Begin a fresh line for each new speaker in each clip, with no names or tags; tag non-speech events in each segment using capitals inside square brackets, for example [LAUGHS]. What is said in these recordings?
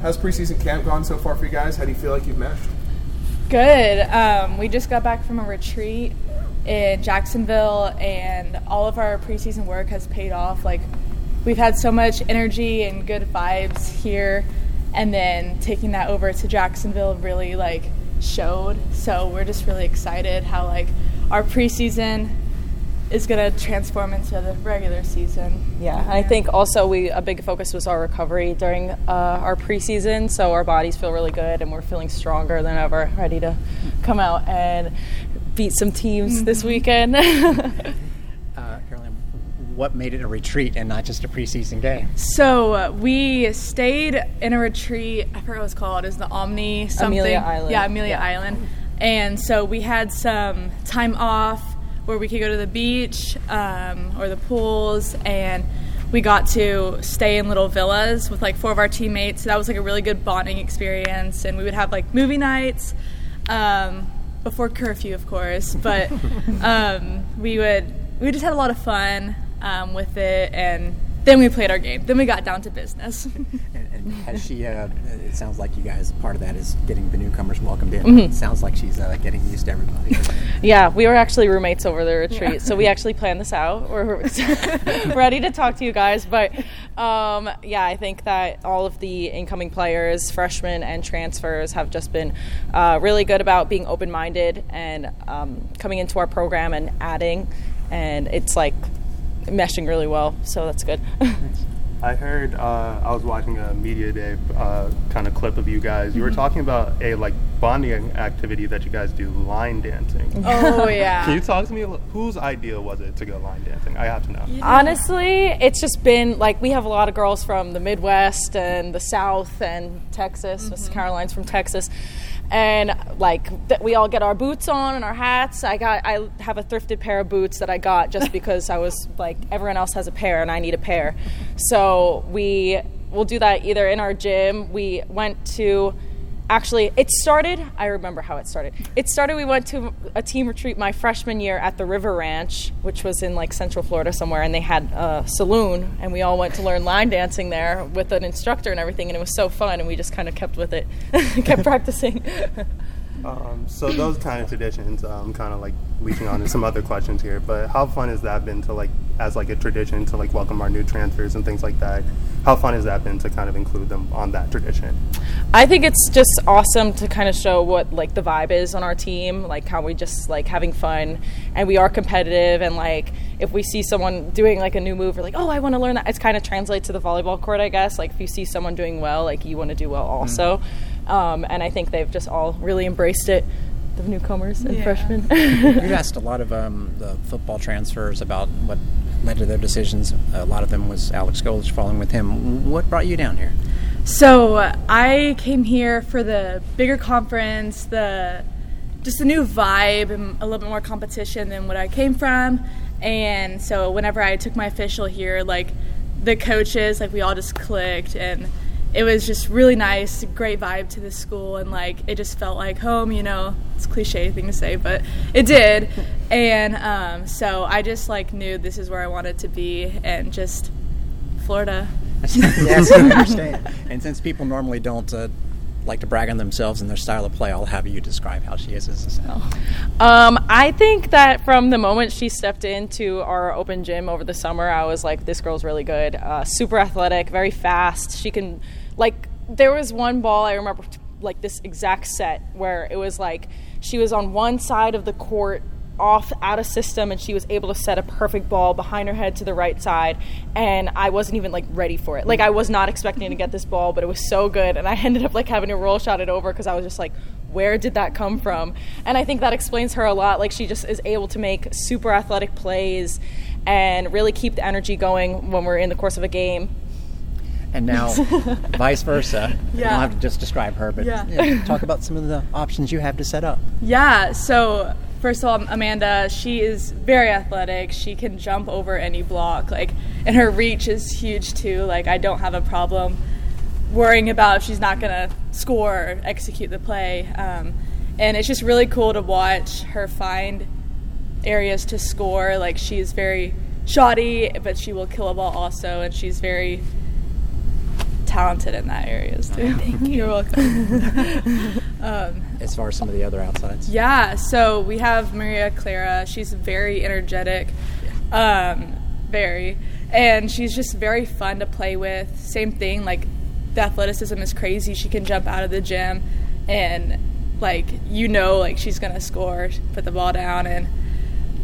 how's preseason camp gone so far for you guys? How do you feel like you've meshed?
Good. Um, we just got back from a retreat in Jacksonville, and all of our preseason work has paid off. Like, we've had so much energy and good vibes here, and then taking that over to Jacksonville really like showed. So we're just really excited how like our preseason is going to transform into the regular season.
Yeah, I think also we a big focus was our recovery during uh, our preseason, so our bodies feel really good and we're feeling stronger than ever, ready to come out and beat some teams mm-hmm. this weekend. [LAUGHS]
uh, Caroline, what made it a retreat and not just a preseason game?
So uh, we stayed in a retreat. I forgot what it's called. Is the Omni something?
Amelia Island.
Yeah, Amelia yeah. Island. And so we had some time off where we could go to the beach um, or the pools and we got to stay in little villas with like four of our teammates. So that was like a really good bonding experience, and we would have like movie nights um, before curfew, of course. But [LAUGHS] um, we would we just had a lot of fun um, with it, and then we played our game. Then we got down to business.
and, [LAUGHS] has she? Uh, it sounds like you guys. Part of that is getting the newcomers welcomed in. Mm-hmm. It sounds like she's uh, getting used to everybody. [LAUGHS]
yeah, we were actually roommates over the retreat, yeah. so we actually planned this out. [LAUGHS] We're ready to talk to you guys, but um, yeah, I think that all of the incoming players, freshmen and transfers, have just been uh, really good about being open-minded and um, coming into our program and adding. And it's like meshing really well, so that's good.
I heard uh, I was watching a media day uh, kind of clip of you guys. You were mm-hmm. talking about a like bonding activity that you guys do, line dancing.
Oh [LAUGHS] yeah.
Can you talk to me? Whose idea was it to go line dancing? I have to know.
Yeah. Honestly, it's just been like we have a lot of girls from the Midwest and the South and Texas. Mm-hmm. Miss Caroline's from Texas and like th- we all get our boots on and our hats. I got I have a thrifted pair of boots that I got just [LAUGHS] because I was like everyone else has a pair and I need a pair. So we will do that either in our gym. We went to actually it started i remember how it started. It started we went to a team retreat my freshman year at the river ranch which was in like central florida somewhere and they had a saloon and we all went to learn line dancing there with an instructor and everything and it was so fun and we just kind of kept with it [LAUGHS] kept practicing [LAUGHS]
um, so those kind of traditions, um, kind of like leeching on to some other questions here. But how fun has that been to like, as like a tradition to like welcome our new transfers and things like that? How fun has that been to kind of include them on that tradition?
I think it's just awesome to kind of show what like the vibe is on our team, like how we just like having fun and we are competitive and like if we see someone doing like a new move, we're like, oh, I want to learn that. It's kind of translates to the volleyball court, I guess. Like if you see someone doing well, like you want to do well also. Mm. Um, and I think they've just all really embraced it the newcomers and yeah. freshmen.
We've [LAUGHS] asked a lot of um, the football transfers about what led to their decisions. A lot of them was Alex Golesh following with him. What brought you down here?
So I came here for the bigger conference, the just a new vibe and a little bit more competition than what I came from. And so whenever I took my official here, like the coaches, like we all just clicked and it was just really nice, great vibe to the school, and like it just felt like home. You know, it's a cliche thing to say, but it did. [LAUGHS] And um, so I just like knew this is where I wanted to be, and just Florida. [LAUGHS]
yes, I understand. [LAUGHS] And since people normally don't. Uh, like to brag on themselves and their style of play, I'll have you describe how she is as a
um, I think that from the moment she stepped into our open gym over the summer, I was like, this girl's really good. Uh, super athletic, very fast. She can like there was one ball I remember like this exact set where it was like she was on one side of the court off out of system and she was able to set a perfect ball behind her head to the right side and I wasn't even like ready for it. Like I was not expecting to get this ball, but it was so good and I [LAUGHS] ended up like having to roll shot it over because I was just like where did that come from? And I think that explains her a lot. Like she just is able to make super athletic plays and really keep the energy going when we're in the course of a game
and now [LAUGHS] vice versa. Yeah. You don't have to just describe her, but yeah. you know, talk about some of the options you have to set up.
Yeah, so first of all, Amanda, she is very athletic. She can jump over any block, like, and her reach is huge too. Like, I don't have a problem worrying about if she's not gonna score or execute the play. Um, and it's just really cool to watch her find areas to score. Like, she's very shoddy, but she will kill a ball also, and she's very talented in that areas too. Thank [LAUGHS] you. You're welcome. [LAUGHS] um,
As far as some of the other outsides.
yeah, so we have Maria Clara. She's very energetic, um, very, and she's just very fun to play with. Same thing, like the athleticism is crazy. She can jump out of the gym, and like you know, like she's gonna score, put the ball down, and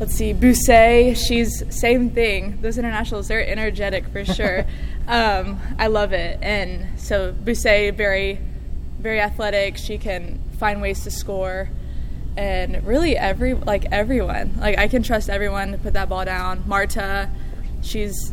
let's see, Bousset. She's same thing. Those internationals, they're energetic for sure. [LAUGHS] um, I love it, and so Bousset very, very athletic. She can find ways to score and really every like everyone like i can trust everyone to put that ball down marta she's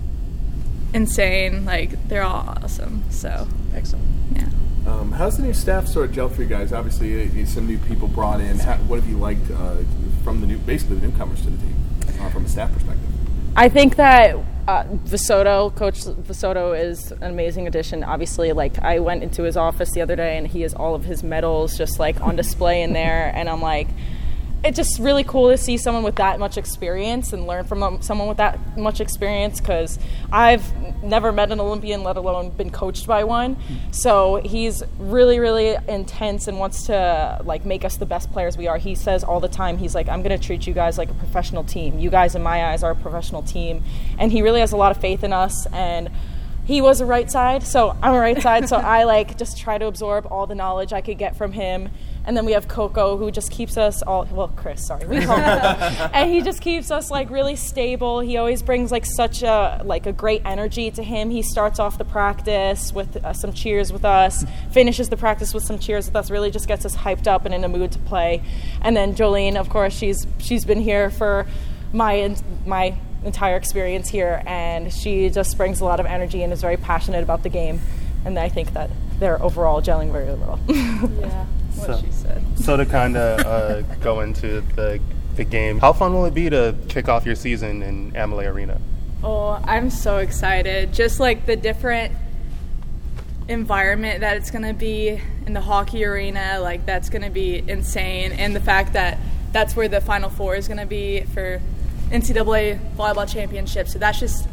insane like they're all awesome so
Excellent.
yeah
Um, how's the new staff sort of gel for you guys? Obviously, uh, some new people brought in. How, what have you liked uh, from the new, basically the newcomers to the team, uh, from a staff perspective?
I think that uh, Visoto, Coach Visoto, is an amazing addition. Obviously, like I went into his office the other day, and he has all of his medals just like on display in there, and I'm like, it's just really cool to see someone with that much experience and learn from um, someone with that much experience because I've never met an Olympian, let alone been coached by one. So he's really, really intense and wants to like make us the best players we are. He says all the time, he's like, I'm going to treat you guys like a professional team. You guys, in my eyes, are a professional team, and he really has a lot of faith in us and he was a right side, so I'm a right side, so I like just try to absorb all the knowledge I could get from him. And then we have Coco, who just keeps us all well, Chris, sorry, we call him, [LAUGHS] and he just keeps us like really stable. He always brings like such a like a great energy to him. He starts off the practice with uh, some cheers with us, finishes the practice with some cheers with us. Really just gets us hyped up and in a mood to play. And then Jolene, of course, she's she's been here for my my entire experience here, and she just brings a lot of energy and is very passionate about the game. And I think that they're overall gelling very well. [LAUGHS]
yeah what
So-
she said.
So to kind of uh, go into the the game, how fun will it be to kick off your season in Amalie Arena?
oh i'm so excited. Just like the different environment that it's going to be in the hockey arena like that's going to be insane. And the fact that that's where the final four is going to be for ncaa volleyball championship. So that's just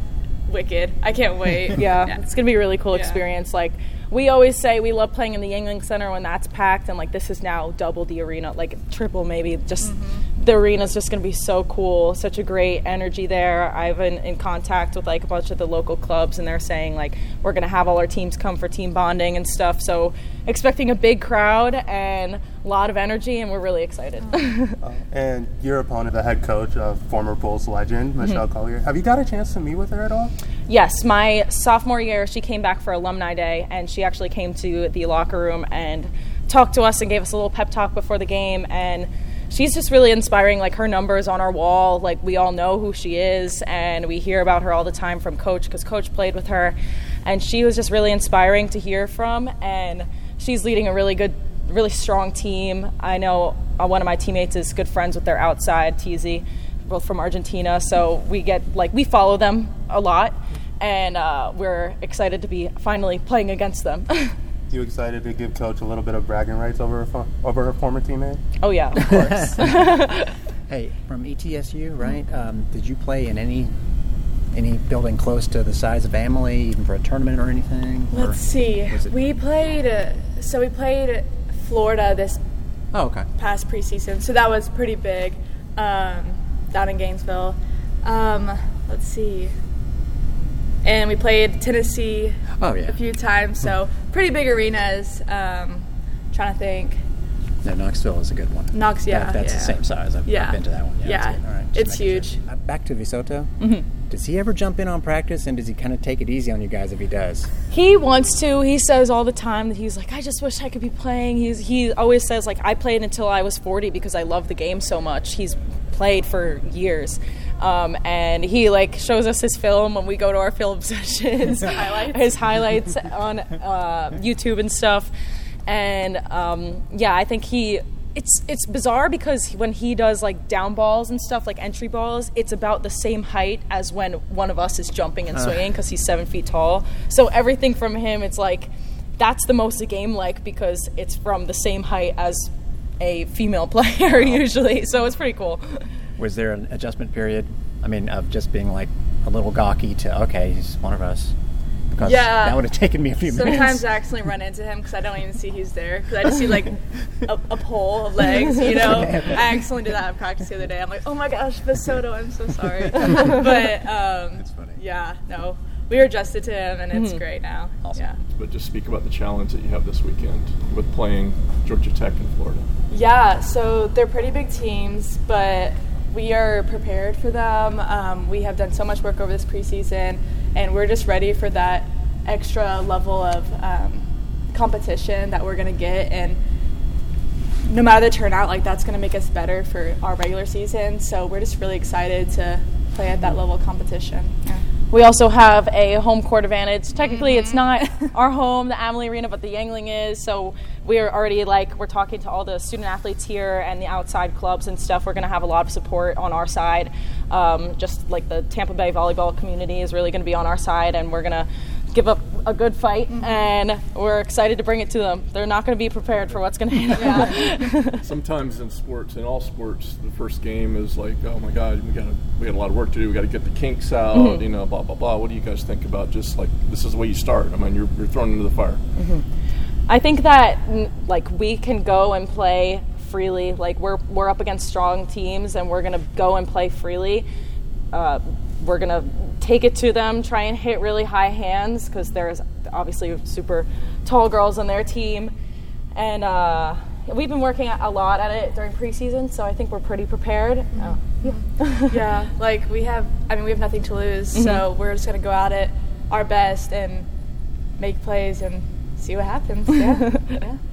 wicked. I can't wait. [LAUGHS]
Yeah, it's gonna be a really cool
Yeah.
experience. Like we always say, we love playing in the Yuengling Center when that's packed, and like this is now double the arena, like triple maybe. Just the arena is just gonna be so cool. Such a great energy there. I've been in contact with like a bunch of the local clubs, and they're saying like we're gonna have all our teams come for team bonding and stuff. So expecting a big crowd and a lot of energy, and we're really excited.
Uh, [LAUGHS] and your opponent, the head coach of former Bulls legend Michelle Collier, have you got a chance to meet with her at all?
Yes, my sophomore year, she came back for alumni day, and she actually came to the locker room and talked to us and gave us a little pep talk before the game. And she's just really inspiring. Like her numbers on our wall, like we all know who she is, and we hear about her all the time from Coach because Coach played with her, and she was just really inspiring to hear from. And she's leading a really good, really strong team. I know uh, one of my teammates is good friends with their outside TZ both from Argentina, so we get like we follow them a lot, and uh, we're excited to be finally playing against them. [LAUGHS]
You excited to give Coach a little bit of bragging rights over her, fo- over her former teammate?
oh yeah, of course. [LAUGHS]
Hey, from ETSU, right? Um, did you play in any any building close to the size of Amalie, even for a tournament or anything?
Let's see
it-
we played uh, so we played florida this
Oh, okay.
past preseason, so that was pretty big um, down in Gainesville. Um, let's see, and we played Tennessee
Oh, yeah.
a few times, so pretty big arenas. Um, trying to think,
No, Knoxville is a good one.
Knox, yeah,
That- that's
yeah.
the same size. I've,
Yeah.
I've been to that one. Yeah,
Yeah.
that's good. All right,
It's huge.
Uh, back to Visoto. Mm-hmm. Does he ever jump in on practice, and does he kind of take it easy on you guys if he does?
he wants to. He says all the time that he's like, I just wish I could be playing. He's he always says like, I played until I was 40 because I love the game so much. He's played for years. Um, and he like shows us his film when we go to our film [LAUGHS] sessions,
Highlights.
his highlights on uh, YouTube and stuff. And um, yeah, I think he. It's it's bizarre because when he does like down balls and stuff like entry balls, it's about the same height as when one of us is jumping and swinging because he's seven feet tall. So everything from him, it's like that's the most a game like because it's from the same height as a female [LAUGHS] player usually. So it's pretty cool.
Was there an adjustment period? I mean, of just being like a little gawky to okay, he's one of us. because
Yeah.
that would have taken me a few
Sometimes
minutes.
Sometimes I accidentally run into him because I don't even see he's there because I just see like a, a pole of legs, you know. I accidentally did that in practice the other day. I'm like, oh my gosh, Basoto, I'm so sorry. [LAUGHS] but um,
funny.
yeah, no, we were adjusted to him and it's great now.
Awesome.
Yeah.
But just speak about the challenge that you have this weekend with playing Georgia Tech in Florida.
Yeah, so they're pretty big teams, but we are prepared for them. Um, we have done so much work over this preseason, and we're just ready for that extra level of um, competition that we're going to get. And no matter the turnout, like that's going to make us better for our regular season. So we're just really excited to play at that level of competition. Yeah.
We also have a home court advantage. Technically, it's not [LAUGHS] our home, the Amalie Arena, but the Yuengling is. So we are already like we're talking to all the student athletes here and the outside clubs and stuff. We're going to have a lot of support on our side. Um, just like the Tampa Bay volleyball community is really going to be on our side, and we're going to give up a good fight. And we're excited to bring it to them. They're not going to be prepared for what's going to happen. [LAUGHS]
Sometimes in sports, in all sports, the first game is like, oh my God, we got we got a lot of work to do. We got to get the kinks out,
Mm-hmm.
you know, blah blah blah. What do you guys think about just like this is the way you start? I mean, you're, you're thrown into the fire.
I think that like we can go and play freely. Like we're we're up against strong teams, and we're gonna go and play freely. Uh, we're gonna take it to them, try and hit really high hands because there's obviously super tall girls on their team, and uh, we've been working a lot at it during preseason. So I think we're pretty prepared. Oh, yeah. [LAUGHS]
yeah, like we have, I mean, we have nothing to lose, so we're just going to go at it our best and make plays and see what happens. Yeah. [LAUGHS] yeah.